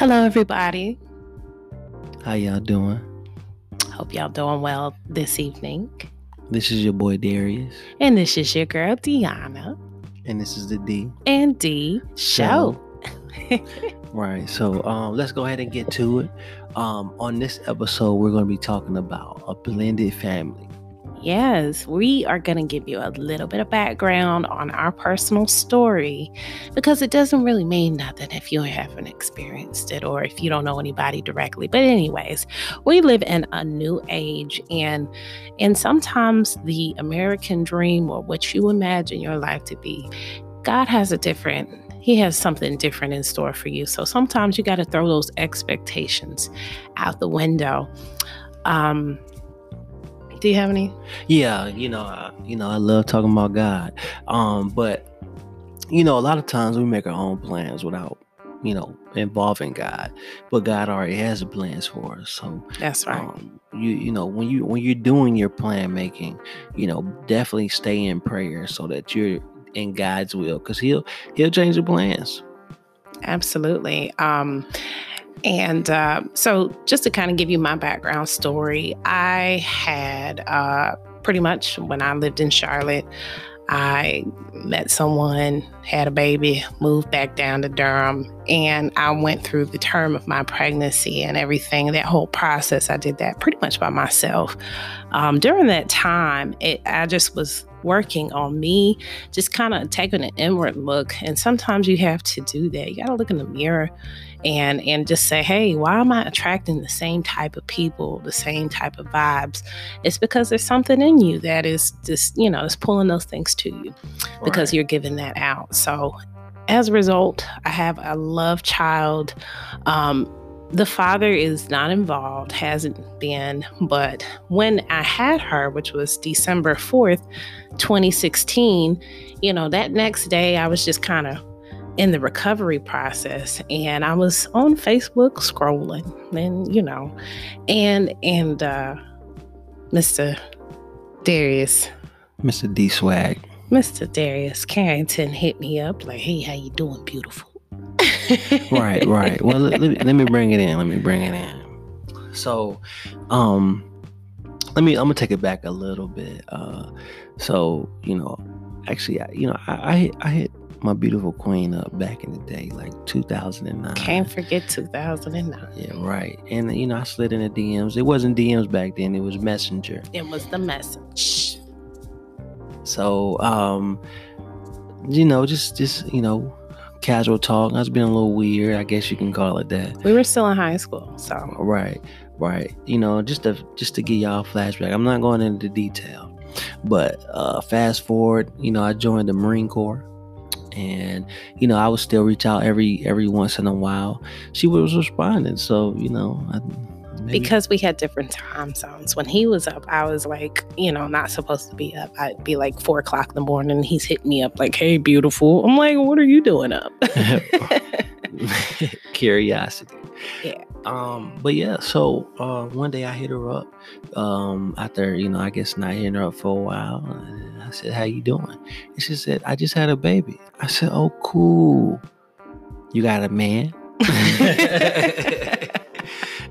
Hello, everybody. How y'all doing? Hope y'all doing well this evening. This is your boy Darius, And this is your girl, Deanna and this is the D. and D Show. Right. So um, let's go ahead and get to it. Um, on this episode, we're going to be talking about a blended family. Yes, we are going to give you a little bit of background on our personal story because it doesn't really mean nothing if you haven't experienced it or if you don't know anybody directly. But anyways, we live in a new age and and sometimes the American dream or what you imagine your life to be, God has a different he has something different in store for you. So sometimes you got to throw those expectations out the window. Um do you have any Yeah, you know, I, you know, I love talking about God. Um, but you know, a lot of times we make our own plans without, you know, involving God. But God already has plans for us. So That's right. um, you you know when you when you're doing your plan making you know definitely stay in prayer so that you're in god's will because he'll he'll change the plans Absolutely. Um, and uh, so, just to kind of give you my background story, I had uh, pretty much when I lived in Charlotte, I met someone, had a baby, moved back down to Durham, and I went through the term of my pregnancy and everything. That whole process, I did that pretty much by myself. Um, during that time, it, I just was working on me, just kind of taking an inward look. And sometimes you have to do that. You got to look in the mirror and and just say, hey, why am I attracting the same type of people, the same type of vibes? It's because there's something in you that is just, you know, is pulling those things to you because you're giving that out. So as a result, I have a love child. Um, the father is not involved, hasn't been, but when I had her, which was December 4th, 2016, you know, that next day I was just kind of in the recovery process and I was on Facebook scrolling and you know, and and uh Mr. Darius mr d swag Mr. Darius Carrington hit me up like, "Hey, how you doing, beautiful?" Right right well let, let me, let me bring it in let me bring it in so um let me i'm gonna take it back a little bit uh so you know actually I, you know I, I hit- i hit my beautiful queen up back in the day like 2009 Can't forget 2009. Yeah, right. And you know, I slid in the DMs. It wasn't DMs back then; it was Messenger. It was the message. So, um, you know, just just you know, casual talk. I was being a little weird, I guess you can call it that. We were still in high school, so Right, right. You know, just to just to give y'all a flashback. I'm not going into detail, but uh, fast forward. You know, I joined the Marine Corps. And you know, I would still reach out every every once in a while. She was responding, so you know, I, maybe- because we had different time zones. When he was up, I was like, you know, not supposed to be up. I'd be like four o'clock in the morning. He's hitting me up like, "Hey, beautiful." I'm like, "What are you doing up?" curiosity. Yeah. Um, but yeah, so uh one day I hit her up. Um, after, you know, I guess not hitting her up for a while. I said, How you doing? And she said, I just had a baby. I said, Oh, cool. You got a man?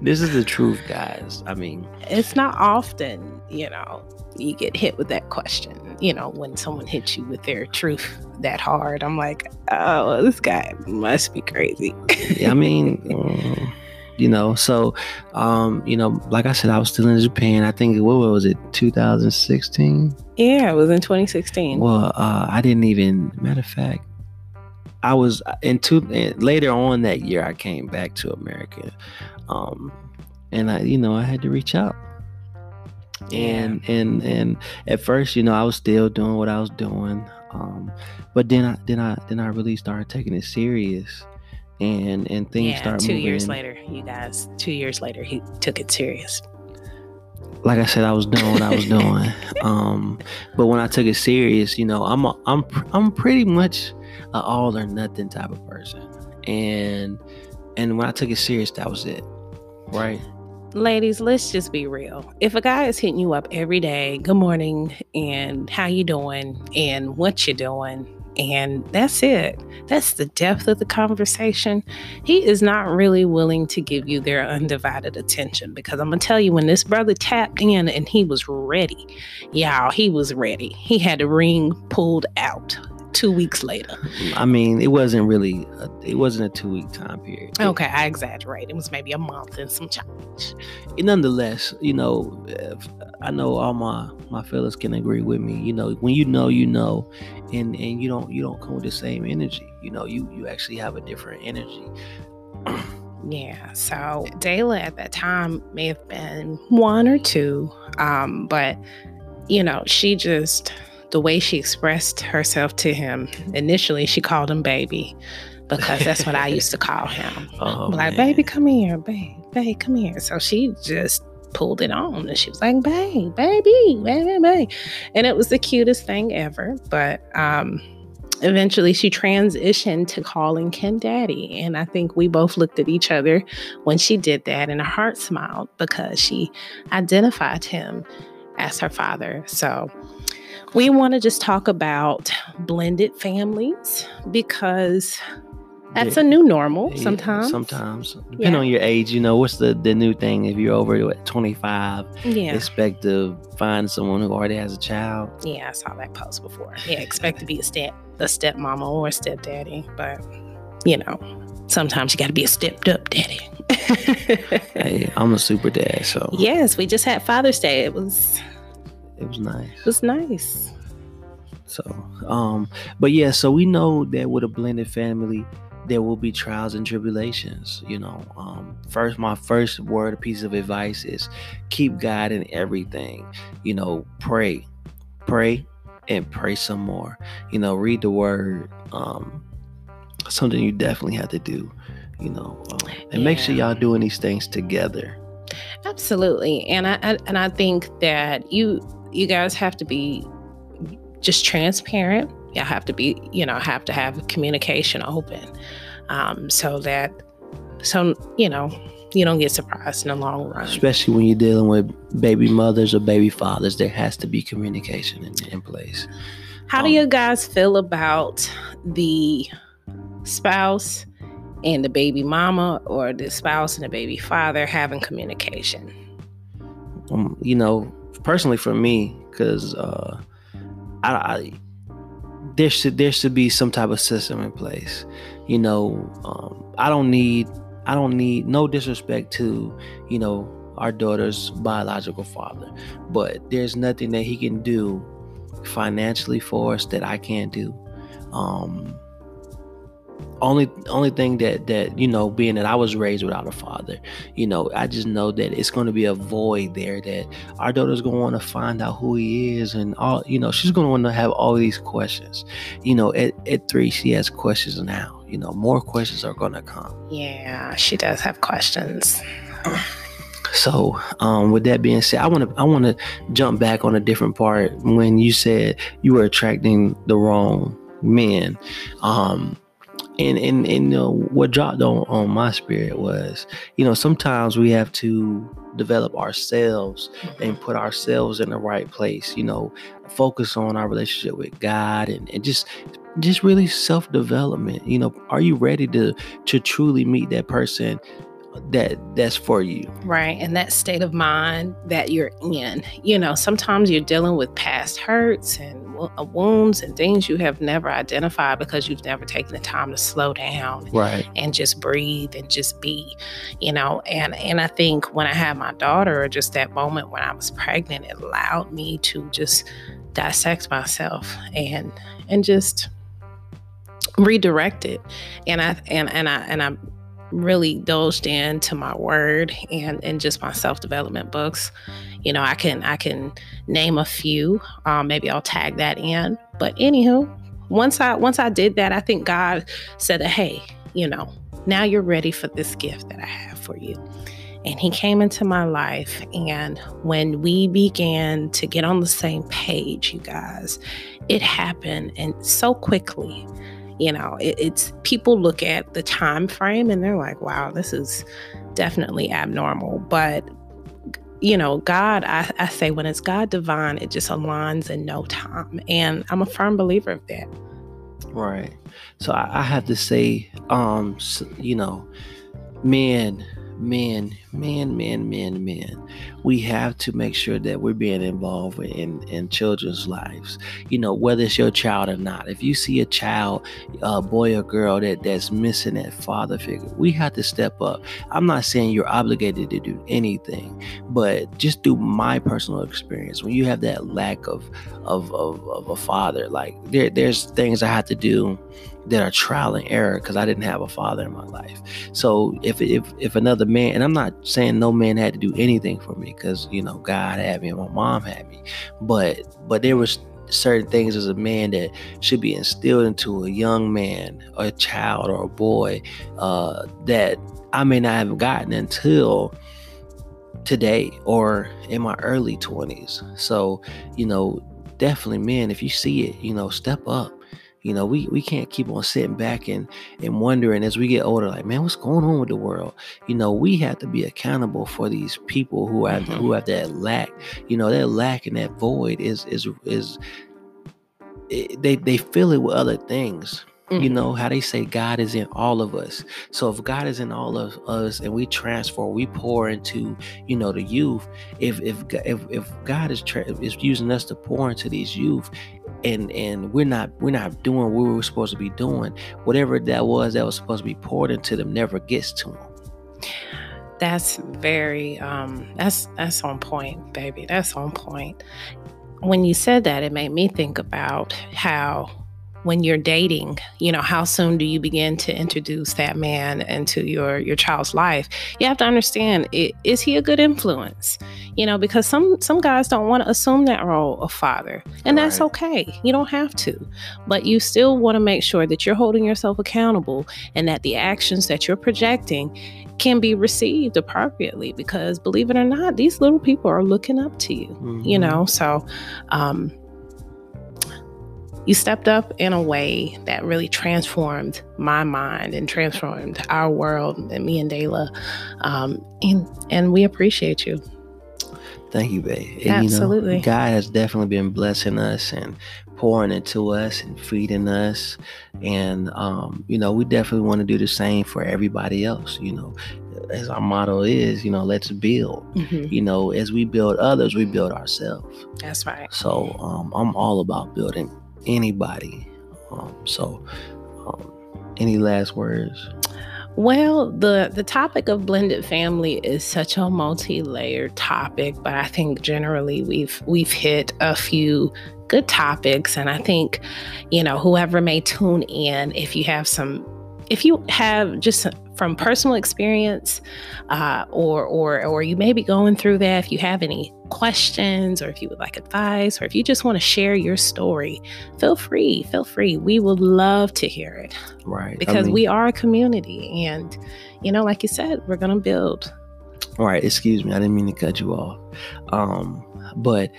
this is the truth, guys. I mean, it's not often, you know, you get hit with that question. You know, when someone hits you with their truth that hard, I'm like, oh, this guy must be crazy. I mean, um, you know, so, um, you know, like I said, I was still in Japan. I think, what was it, 2016? yeah, it was in 2016. Well, uh, I didn't even. Matter of fact, I was in two. Later on that year, I came back to America, um, and I, you know, I had to reach out. And and and at first, you know, I was still doing what I was doing, um, but then I then I then I really started taking it serious, and and things yeah, started two moving. years later, you guys, two years later, he took it serious. Like I said, I was doing what I was doing. Um, but when I took it serious, you know, I'm a, I'm I'm pretty much an all or nothing type of person, and and when I took it serious, that was it, right? Ladies, let's just be real. If a guy is hitting you up every day, good morning, and how you doing, and what you doing, And that's it. That's the depth of the conversation. He is not really willing to give you their undivided attention because I'm going to tell you when this brother tapped in and he was ready, y'all, he was ready. He had the ring pulled out two weeks later. I mean, it wasn't really, a, it wasn't a two week time period. Okay, I exaggerate. It was maybe a month and some change. Nonetheless, you know, I know all my my fellas can agree with me. You know, when you know, you know, and and you don't you don't come with the same energy. You know, you you actually have a different energy. Yeah, so Dayla at that time may have been one or two, um, but you know, she just the way she expressed herself to him. Initially, she called him baby because that's what I used to call him. Oh, like, man. baby, come here, babe, babe, come here. So she just pulled it on and she was like, babe, baby, baby, baby. And it was the cutest thing ever. But um, eventually she transitioned to calling Ken daddy. And I think we both looked at each other when she did that and our heart smiled because she identified him as her father. So we want to just talk about blended families because that's yeah. a new normal sometimes. Yeah, sometimes. Depending yeah. on your age, you know, what's the, the new thing? If you're over what, 25, yeah. expect to find someone who already has a child. Yeah, I saw that post before. Yeah, expect to be a step a stepmama or a stepdaddy. But, you know, sometimes you got to be a stepped up daddy. hey, I'm a super dad, so. Yes, we just had Father's Day. It was it was nice. It was nice. So, um, but yeah, so we know that with a blended family, there will be trials and tribulations. You know, um, first, my first word, a piece of advice is keep God in everything. You know, pray, pray, and pray some more. You know, read the word. Um, something you definitely have to do. You know, um, and yeah. make sure y'all doing these things together. Absolutely, and I, I and I think that you you guys have to be just transparent. Y'all have to be, you know, have to have communication open, um, so that, so you know, you don't get surprised in the long run. Especially when you're dealing with baby mothers or baby fathers, there has to be communication in, in place. How um, do you guys feel about the spouse and the baby mama, or the spouse and the baby father having communication? Um, you know, personally for me, because uh, I, I, there should there should be some type of system in place. You know, um, I don't need I don't need no disrespect to you know our daughter's biological father, but there's nothing that he can do financially for us that I can't do. Um, only only thing that that you know being that i was raised without a father you know i just know that it's going to be a void there that our daughter's going to want to find out who he is and all you know she's going to want to have all these questions. You know at, at three she has questions now you know more questions are going to come. Yeah she does have questions. So um, with that being said i want to i want to jump back on a different part when you said you were attracting the wrong men. Um and and and uh, what dropped on on my spirit was you know sometimes we have to develop ourselves and put ourselves in the right place you know focus on our relationship with god and, and just just really self-development. You know are you ready to to truly meet that person that that's for you? Right and that state of mind that you're in. You know sometimes you're dealing with past hurts and Uh, wounds and things you have never identified because you've never taken the time to slow down right. and just breathe and just be you know? And and i think when i had my daughter or just that moment when i was pregnant it allowed me to just dissect myself and and just redirect it. And i and and i and i really indulged into my word and and just my self-development books. You know i can i can name a few. Um, maybe i'll tag that in. But anywho once i once i did that i think god said hey you know now you're ready for this gift that i have for you. And he came into my life. And when we began to get on the same page you guys it happened and so quickly you know it, it's people look at the time frame and they're like wow this is definitely abnormal. But you know god I, I say when it's god divine it just aligns in no time. And i'm a firm believer of that. Right. So I, I have to say, um, you know, men, men, men, man, man, man, We have to make sure that we're being involved in in children's lives. You know, whether it's your child or not. If you see a child, a boy or girl that that's missing that father figure, we have to step up. I'm not saying you're obligated to do anything, but just through my personal experience, when you have that lack of of of, of a father, like there there's things I have to do that are trial and error because I didn't have a father in my life. So if if if another man, and I'm not saying no man had to do anything for me because you know God had me and my mom had me, but but there was certain things as a man that should be instilled into a young man or a child or a boy uh, that I may not have gotten until today or in my early 20s. So, you know, definitely men, if you see it, you know, step up. You know, we, we can't keep on sitting back and, and wondering as we get older, like, man, what's going on with the world? You know, we have to be accountable for these people who have Mhm. who have that lack. You know, that lack and that void is is is it, they they fill it with other things. You Mhm. know how they say God is in all of us. So if God is in all of us and we transfer, we pour into, you know, the youth. If if if, if God is tra- is using us to pour into these youth, and and we're not we're not doing what we were supposed to be doing, whatever that was that was supposed to be poured into them never gets to them. That's very um that's that's on point, baby. That's on point. When you said that, it made me think about how when you're dating, you know, how soon do you begin to introduce that man into your your child's life? You have to understand, is he a good influence? You know, because some some guys don't want to assume that role of father, and that's okay. You don't have to, but you still want to make sure that you're holding yourself accountable and that the actions that you're projecting can be received appropriately because believe it or not these little people are looking up to you you Mhm. know so um you stepped up in a way that really transformed my mind and transformed our world and me and Dayla. Um, and, and we appreciate you. Thank you, babe. And, You Absolutely. know, God has definitely been blessing us and pouring into us and feeding us. And, um, you know, we definitely want to do the same for everybody else. You know, as our motto is, you know, let's build. Mhm. You know, as we build others, we build ourselves. That's right. So um, I'm all about building anybody. Um, so, um, any last words? Well, the the topic of blended family is such a multi-layered topic, but I think generally we've we've hit a few good topics and I think you know whoever may tune in if you have some if you have just from personal experience uh, or or or you may be going through that if you have any questions or if you would like advice or if you just want to share your story feel free feel free we would love to hear it Right. I because mean- we are a community and you know like you said we're gonna build All right, excuse me, I didn't mean to cut you off. Um, but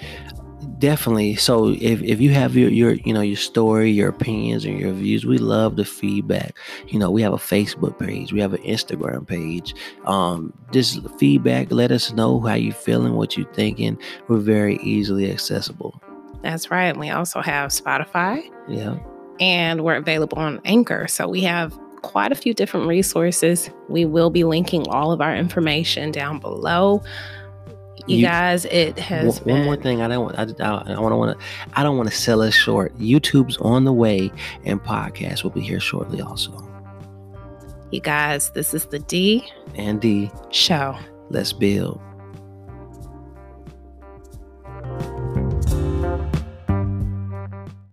definitely, so if, if you have your, your you know your story, your opinions, and your views, we love the feedback. You know, we have a Facebook page, we have an Instagram page. Um, just feedback, let us know how you feeling, what you thinking. We're very easily accessible. that's right And we also have spotify Yeah. and we're available on anchor so we have quite a few different resources we will be linking all of our information down below you, You- guys it has One, one more thing, I don't, I, I, I want to, want to, I don't want to sell us short. YouTube's on the way, and podcast will be here shortly, also. you guys this is the d And D, show let's build.